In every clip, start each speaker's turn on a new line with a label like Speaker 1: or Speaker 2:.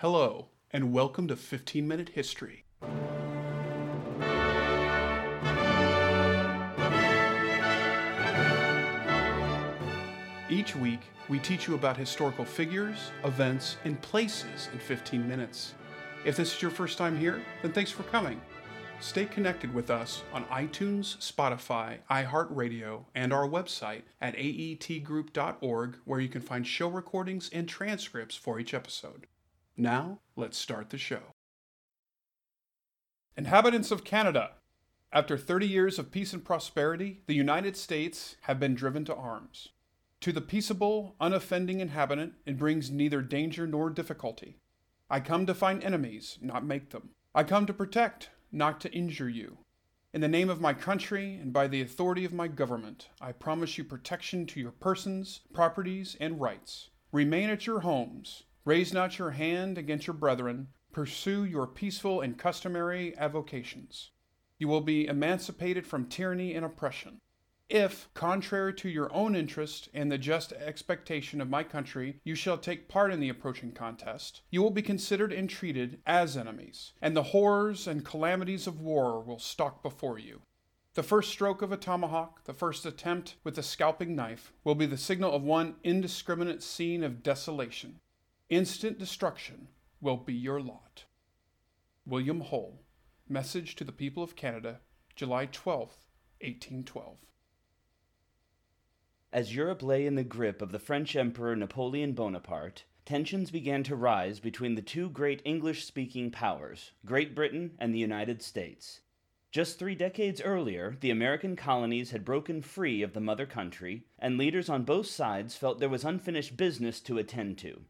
Speaker 1: Hello, and welcome to 15 Minute History. Each week, we teach you about historical figures, events, and places in 15 minutes. If this is your first time here, then thanks for coming. Stay connected with us on iTunes, Spotify, iHeartRadio, and our website at aetgroup.org, where you can find show recordings and transcripts for each episode. Now, let's start the show. Inhabitants of Canada. After 30 years of peace and prosperity, the United States have been driven to arms. To the peaceable, unoffending inhabitant, it brings neither danger nor difficulty. I come to find enemies, not make them. I come to protect, not to injure you. In the name of my country and by the authority of my government, I promise you protection to your persons, properties, and rights. Remain at your homes. Raise not your hand against your brethren. Pursue your peaceful and customary avocations. You will be emancipated from tyranny and oppression. If, contrary to your own interest and the just expectation of my country, you shall take part in the approaching contest, you will be considered and treated as enemies, and the horrors and calamities of war will stalk before you. The first stroke of a tomahawk, the first attempt with the scalping knife, will be the signal of one indiscriminate scene of desolation. Instant destruction will be your lot. William Hull, Message to the People of Canada, July 12, 1812.
Speaker 2: As Europe lay in the grip of the French Emperor Napoleon Bonaparte, tensions began to rise between the two great English speaking powers, Great Britain and the United States. Just three decades earlier, the American colonies had broken free of the mother country, and leaders on both sides felt there was unfinished business to attend to.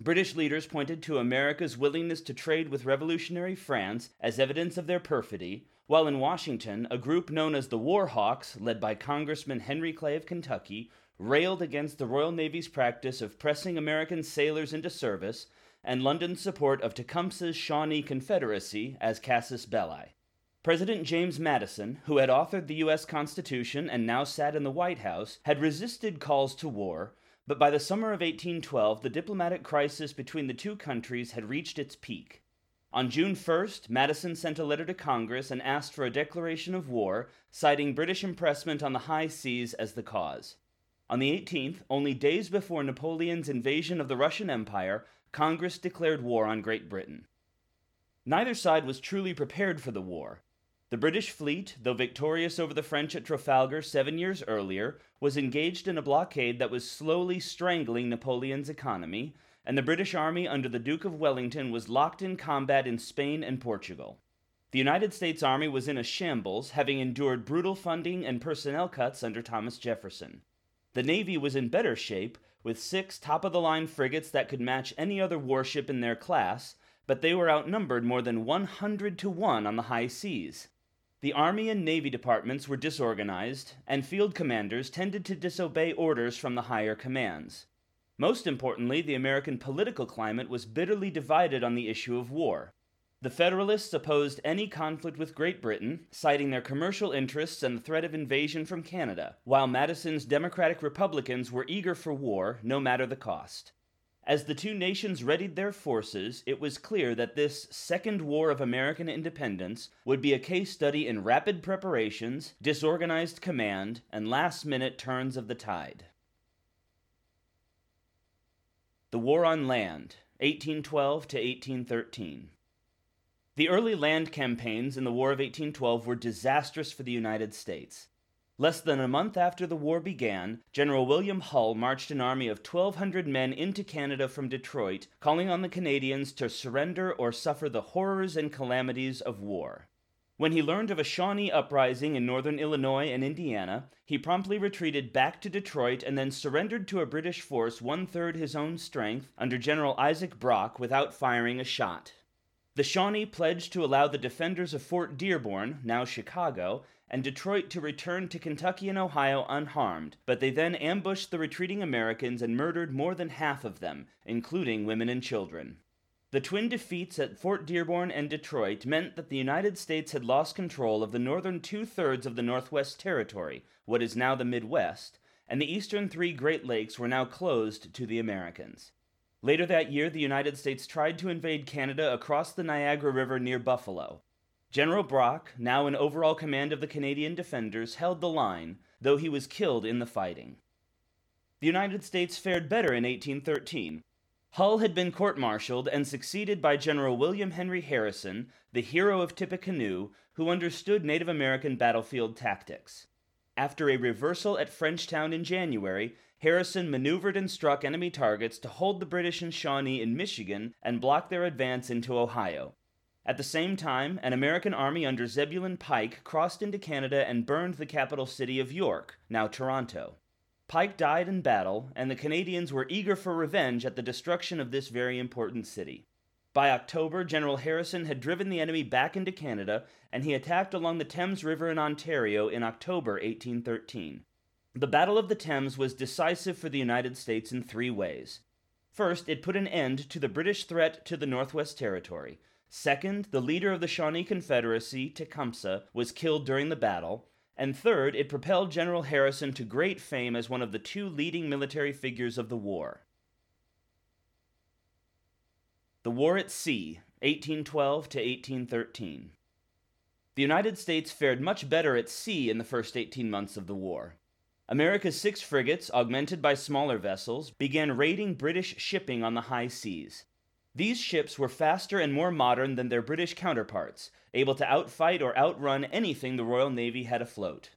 Speaker 2: British leaders pointed to America's willingness to trade with revolutionary France as evidence of their perfidy, while in Washington, a group known as the War Hawks, led by Congressman Henry Clay of Kentucky, railed against the Royal Navy's practice of pressing American sailors into service and London's support of Tecumseh's Shawnee Confederacy as casus belli. President James Madison, who had authored the U.S. Constitution and now sat in the White House, had resisted calls to war, but by the summer of 1812, the diplomatic crisis between the two countries had reached its peak. On June 1st, Madison sent a letter to Congress and asked for a declaration of war, citing British impressment on the high seas as the cause. On the 18th, only days before Napoleon's invasion of the Russian Empire, Congress declared war on Great Britain. Neither side was truly prepared for the war. The British fleet, though victorious over the French at Trafalgar seven years earlier, was engaged in a blockade that was slowly strangling Napoleon's economy, and the British army under the Duke of Wellington was locked in combat in Spain and Portugal. The United States Army was in a shambles, having endured brutal funding and personnel cuts under Thomas Jefferson. The Navy was in better shape, with six top of the line frigates that could match any other warship in their class, but they were outnumbered more than 100 to 1 on the high seas. The Army and Navy departments were disorganized, and field commanders tended to disobey orders from the higher commands. Most importantly, the American political climate was bitterly divided on the issue of war. The Federalists opposed any conflict with Great Britain, citing their commercial interests and the threat of invasion from Canada, while Madison's Democratic Republicans were eager for war, no matter the cost. As the two nations readied their forces, it was clear that this Second War of American Independence would be a case study in rapid preparations, disorganized command, and last minute turns of the tide. The War on Land, 1812 to 1813. The early land campaigns in the War of 1812 were disastrous for the United States. Less than a month after the war began, General William Hull marched an army of 1,200 men into Canada from Detroit, calling on the Canadians to surrender or suffer the horrors and calamities of war. When he learned of a Shawnee uprising in northern Illinois and Indiana, he promptly retreated back to Detroit and then surrendered to a British force one third his own strength under General Isaac Brock without firing a shot. The Shawnee pledged to allow the defenders of Fort Dearborn, now Chicago, and Detroit to return to Kentucky and Ohio unharmed, but they then ambushed the retreating Americans and murdered more than half of them, including women and children. The twin defeats at Fort Dearborn and Detroit meant that the United States had lost control of the northern two thirds of the Northwest Territory, what is now the Midwest, and the eastern three Great Lakes were now closed to the Americans. Later that year, the United States tried to invade Canada across the Niagara River near Buffalo. General Brock, now in overall command of the Canadian defenders, held the line, though he was killed in the fighting. The United States fared better in 1813. Hull had been court martialed and succeeded by General William Henry Harrison, the hero of Tippecanoe, who understood Native American battlefield tactics. After a reversal at Frenchtown in January, Harrison maneuvered and struck enemy targets to hold the British and Shawnee in Michigan and block their advance into Ohio. At the same time, an American army under Zebulon Pike crossed into Canada and burned the capital city of York, now Toronto. Pike died in battle, and the Canadians were eager for revenge at the destruction of this very important city. By October, General Harrison had driven the enemy back into Canada, and he attacked along the Thames River in Ontario in October 1813. The Battle of the Thames was decisive for the United States in three ways. First, it put an end to the British threat to the Northwest Territory. Second, the leader of the Shawnee Confederacy, Tecumseh, was killed during the battle. And third, it propelled General Harrison to great fame as one of the two leading military figures of the war. The War at Sea, 1812 to 1813. The United States fared much better at sea in the first 18 months of the war. America's six frigates, augmented by smaller vessels, began raiding British shipping on the high seas. These ships were faster and more modern than their British counterparts, able to outfight or outrun anything the Royal Navy had afloat.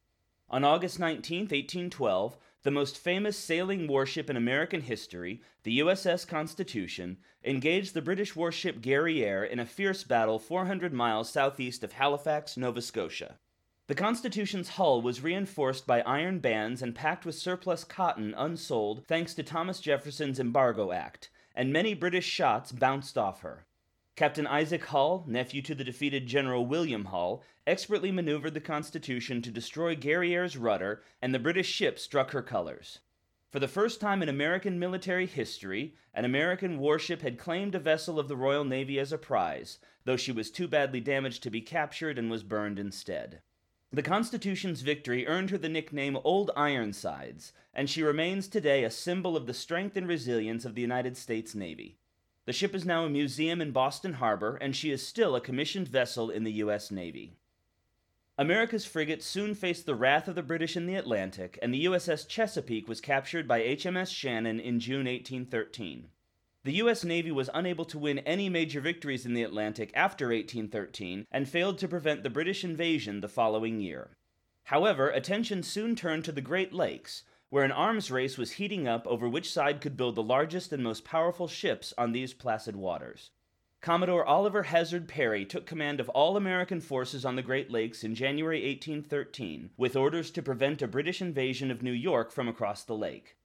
Speaker 2: On August 19, 1812, the most famous sailing warship in American history, the USS Constitution, engaged the British warship Guerriere in a fierce battle 400 miles southeast of Halifax, Nova Scotia. The Constitution's hull was reinforced by iron bands and packed with surplus cotton unsold thanks to Thomas Jefferson's Embargo Act, and many British shots bounced off her. Captain Isaac Hull, nephew to the defeated General William Hull, expertly maneuvered the Constitution to destroy Guerriere's rudder, and the British ship struck her colors. For the first time in American military history, an American warship had claimed a vessel of the Royal Navy as a prize, though she was too badly damaged to be captured and was burned instead. The Constitution's victory earned her the nickname Old Ironsides, and she remains today a symbol of the strength and resilience of the United States Navy. The ship is now a museum in Boston Harbor, and she is still a commissioned vessel in the U.S. Navy. America's frigate soon faced the wrath of the British in the Atlantic, and the USS Chesapeake was captured by HMS Shannon in June 1813. The U.S. Navy was unable to win any major victories in the Atlantic after 1813 and failed to prevent the British invasion the following year. However, attention soon turned to the Great Lakes, where an arms race was heating up over which side could build the largest and most powerful ships on these placid waters. Commodore Oliver Hazard Perry took command of all American forces on the Great Lakes in January 1813, with orders to prevent a British invasion of New York from across the lake.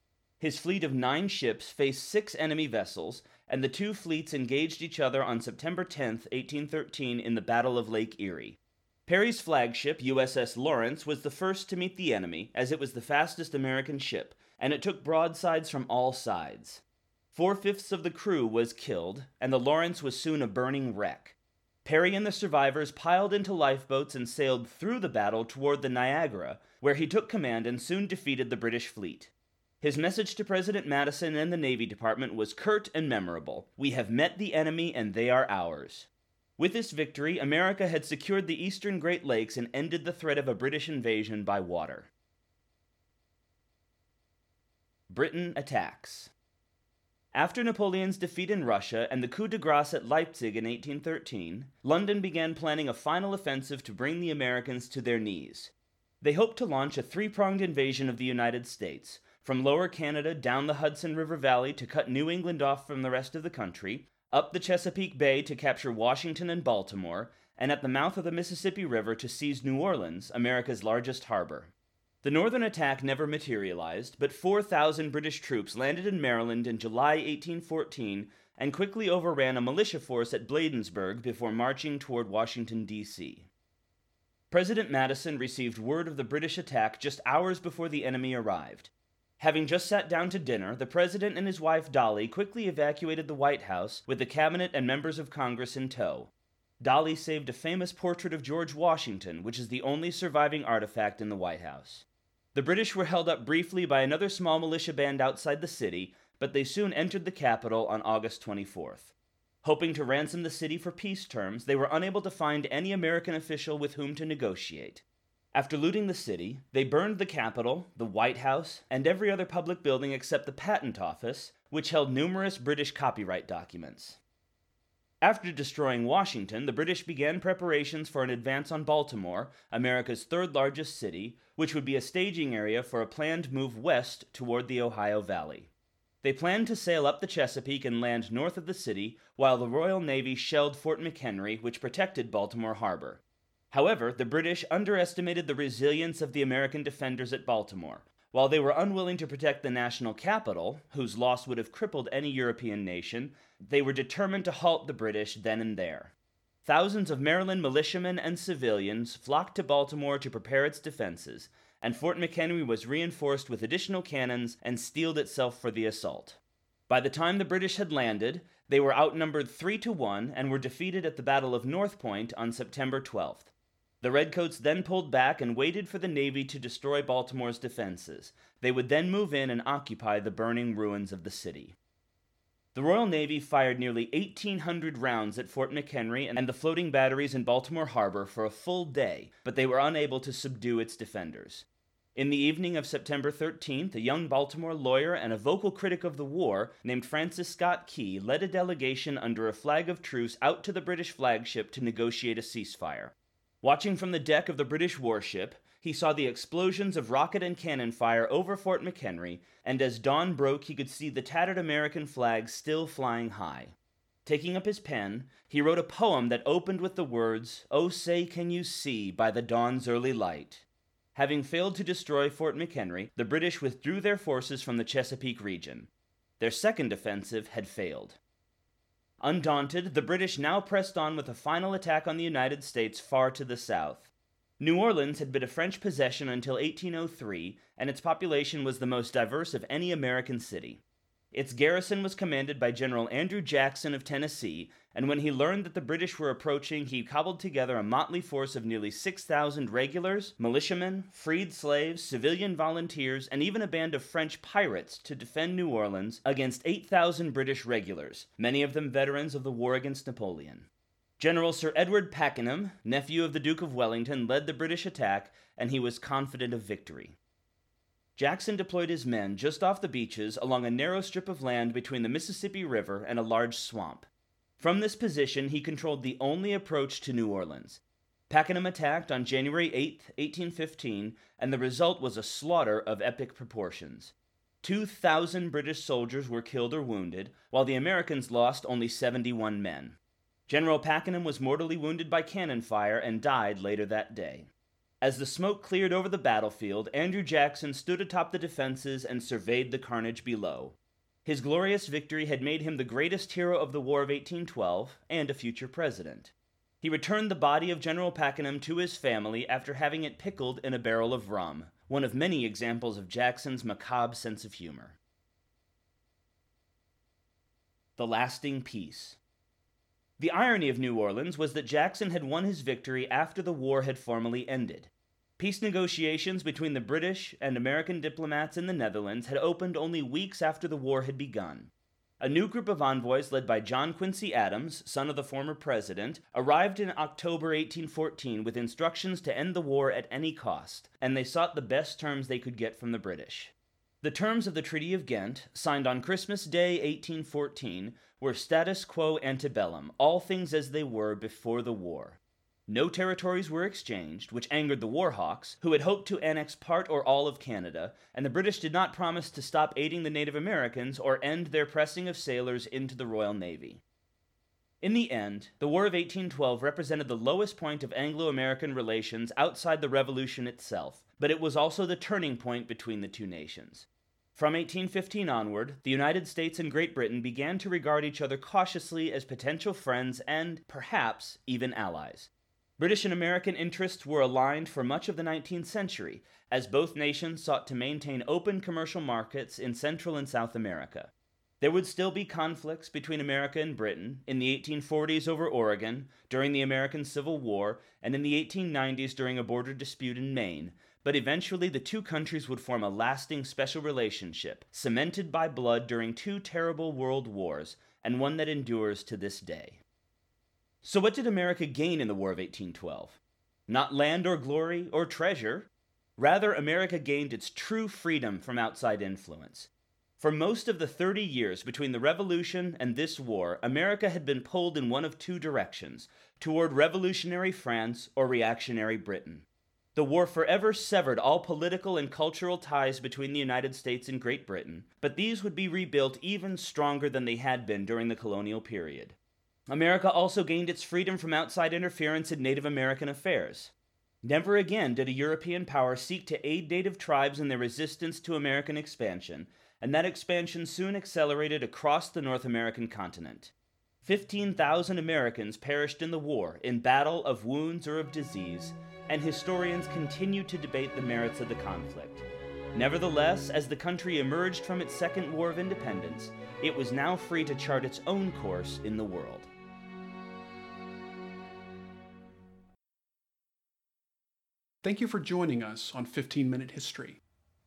Speaker 2: His fleet of nine ships faced six enemy vessels, and the two fleets engaged each other on September 10, 1813, in the Battle of Lake Erie. Perry's flagship, USS Lawrence, was the first to meet the enemy, as it was the fastest American ship, and it took broadsides from all sides. Four fifths of the crew was killed, and the Lawrence was soon a burning wreck. Perry and the survivors piled into lifeboats and sailed through the battle toward the Niagara, where he took command and soon defeated the British fleet. His message to President Madison and the Navy Department was curt and memorable We have met the enemy, and they are ours. With this victory, America had secured the eastern Great Lakes and ended the threat of a British invasion by water. Britain attacks. After Napoleon's defeat in Russia and the coup de grace at Leipzig in 1813, London began planning a final offensive to bring the Americans to their knees. They hoped to launch a three pronged invasion of the United States, from lower Canada down the Hudson River Valley to cut New England off from the rest of the country, up the Chesapeake Bay to capture Washington and Baltimore, and at the mouth of the Mississippi River to seize New Orleans, America's largest harbor. The northern attack never materialized, but 4,000 British troops landed in Maryland in July 1814 and quickly overran a militia force at Bladensburg before marching toward Washington, D.C. President Madison received word of the British attack just hours before the enemy arrived. Having just sat down to dinner, the president and his wife Dolley quickly evacuated the White House with the cabinet and members of Congress in tow. Dolley saved a famous portrait of George Washington, which is the only surviving artifact in the White House. The British were held up briefly by another small militia band outside the city, but they soon entered the capital on August 24th. Hoping to ransom the city for peace terms, they were unable to find any American official with whom to negotiate. After looting the city, they burned the Capitol, the White House, and every other public building except the Patent Office, which held numerous British copyright documents. After destroying Washington, the British began preparations for an advance on Baltimore, America's third largest city, which would be a staging area for a planned move west toward the Ohio Valley. They planned to sail up the Chesapeake and land north of the city, while the Royal Navy shelled Fort McHenry, which protected Baltimore Harbor. However, the British underestimated the resilience of the American defenders at Baltimore. While they were unwilling to protect the national capital, whose loss would have crippled any European nation, they were determined to halt the British then and there. Thousands of Maryland militiamen and civilians flocked to Baltimore to prepare its defenses, and Fort McHenry was reinforced with additional cannons and steeled itself for the assault. By the time the British had landed, they were outnumbered three to one and were defeated at the Battle of North Point on September 12th. The Redcoats then pulled back and waited for the Navy to destroy Baltimore's defenses. They would then move in and occupy the burning ruins of the city. The Royal Navy fired nearly 1,800 rounds at Fort McHenry and the floating batteries in Baltimore Harbor for a full day, but they were unable to subdue its defenders. In the evening of September 13th, a young Baltimore lawyer and a vocal critic of the war named Francis Scott Key led a delegation under a flag of truce out to the British flagship to negotiate a ceasefire. Watching from the deck of the British warship, he saw the explosions of rocket and cannon fire over Fort McHenry, and as dawn broke, he could see the tattered American flag still flying high. Taking up his pen, he wrote a poem that opened with the words, Oh, say, can you see by the dawn's early light? Having failed to destroy Fort McHenry, the British withdrew their forces from the Chesapeake region. Their second offensive had failed. Undaunted, the British now pressed on with a final attack on the United States far to the south. New Orleans had been a French possession until 1803, and its population was the most diverse of any American city. Its garrison was commanded by General Andrew Jackson of Tennessee, and when he learned that the British were approaching, he cobbled together a motley force of nearly 6,000 regulars, militiamen, freed slaves, civilian volunteers, and even a band of French pirates to defend New Orleans against 8,000 British regulars, many of them veterans of the war against Napoleon. General Sir Edward Pakenham, nephew of the Duke of Wellington, led the British attack, and he was confident of victory. Jackson deployed his men just off the beaches along a narrow strip of land between the Mississippi River and a large swamp. From this position, he controlled the only approach to New Orleans. Pakenham attacked on January 8, 1815, and the result was a slaughter of epic proportions. 2,000 British soldiers were killed or wounded, while the Americans lost only 71 men. General Pakenham was mortally wounded by cannon fire and died later that day. As the smoke cleared over the battlefield, Andrew Jackson stood atop the defenses and surveyed the carnage below. His glorious victory had made him the greatest hero of the War of 1812 and a future president. He returned the body of General Pakenham to his family after having it pickled in a barrel of rum, one of many examples of Jackson's macabre sense of humor. The Lasting Peace. The irony of New Orleans was that Jackson had won his victory after the war had formally ended. Peace negotiations between the British and American diplomats in the Netherlands had opened only weeks after the war had begun. A new group of envoys led by John Quincy Adams, son of the former president, arrived in October 1814 with instructions to end the war at any cost, and they sought the best terms they could get from the British. The terms of the Treaty of Ghent, signed on Christmas Day 1814, were status quo ante bellum, all things as they were before the war. No territories were exchanged, which angered the Warhawks, who had hoped to annex part or all of Canada, and the British did not promise to stop aiding the Native Americans or end their pressing of sailors into the Royal Navy. In the end, the War of 1812 represented the lowest point of Anglo American relations outside the Revolution itself, but it was also the turning point between the two nations. From 1815 onward, the United States and Great Britain began to regard each other cautiously as potential friends and, perhaps, even allies. British and American interests were aligned for much of the 19th century, as both nations sought to maintain open commercial markets in Central and South America. There would still be conflicts between America and Britain in the 1840s over Oregon, during the American Civil War, and in the 1890s during a border dispute in Maine, but eventually the two countries would form a lasting special relationship, cemented by blood during two terrible world wars, and one that endures to this day. So, what did America gain in the War of 1812? Not land or glory or treasure. Rather, America gained its true freedom from outside influence. For most of the 30 years between the Revolution and this war, America had been pulled in one of two directions toward revolutionary France or reactionary Britain. The war forever severed all political and cultural ties between the United States and Great Britain, but these would be rebuilt even stronger than they had been during the colonial period. America also gained its freedom from outside interference in Native American affairs. Never again did a European power seek to aid native tribes in their resistance to American expansion, and that expansion soon accelerated across the North American continent. 15,000 Americans perished in the war, in battle, of wounds, or of disease, and historians continue to debate the merits of the conflict. Nevertheless, as the country emerged from its second war of independence, it was now free to chart its own course in the world.
Speaker 1: Thank you for joining us on 15 Minute History.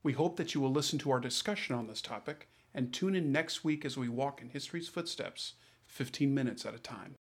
Speaker 1: We hope that you will listen to our discussion on this topic and tune in next week as we walk in history's footsteps, 15 minutes at a time.